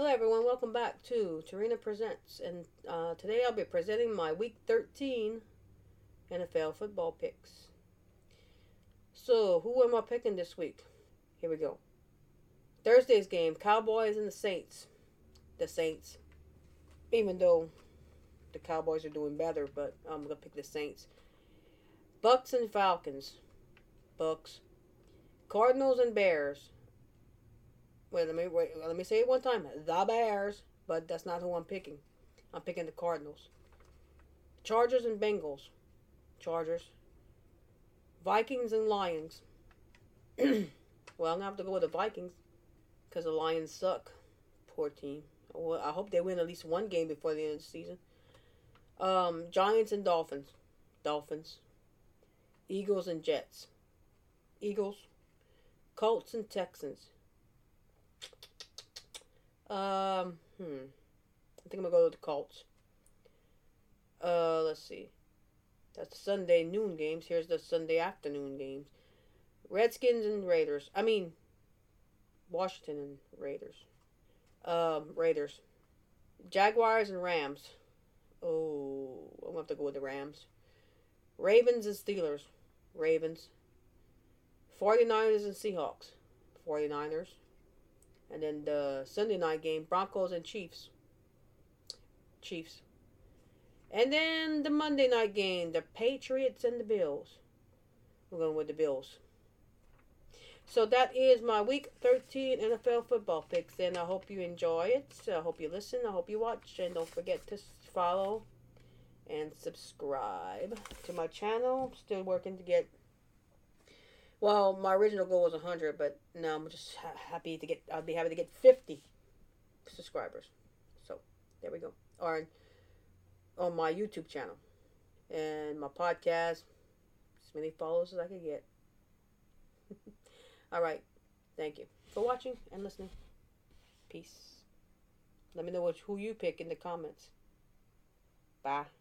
Hello, everyone. Welcome back to Tarina Presents. And uh, today I'll be presenting my Week 13 NFL football picks. So, who am I picking this week? Here we go. Thursday's game Cowboys and the Saints. The Saints. Even though the Cowboys are doing better, but I'm to pick the Saints. Bucks and Falcons. Bucks. Cardinals and Bears. Wait, let me wait. Let me say it one time. The Bears, but that's not who I'm picking. I'm picking the Cardinals. Chargers and Bengals. Chargers. Vikings and Lions. well, I'm gonna have to go with the Vikings because the Lions suck. Poor team. Well, I hope they win at least one game before the end of the season. Um, Giants and Dolphins. Dolphins. Eagles and Jets. Eagles. Colts and Texans. Um, hmm. I think I'm gonna go with the Colts. Uh, let's see. That's the Sunday noon games. Here's the Sunday afternoon games. Redskins and Raiders. I mean, Washington and Raiders. Um, Raiders. Jaguars and Rams. Oh, I'm gonna have to go with the Rams. Ravens and Steelers. Ravens. 49ers and Seahawks. 49ers. And then the Sunday night game, Broncos and Chiefs. Chiefs. And then the Monday night game, the Patriots and the Bills. We're going with the Bills. So that is my week 13 NFL football picks, and I hope you enjoy it. I hope you listen. I hope you watch, and don't forget to follow and subscribe to my channel. Still working to get well, my original goal was 100, but now I'm just ha- happy to get, I'll be happy to get 50 subscribers. So, there we go. Or on my YouTube channel and my podcast, as many followers as I can get. All right. Thank you for watching and listening. Peace. Let me know who you pick in the comments. Bye.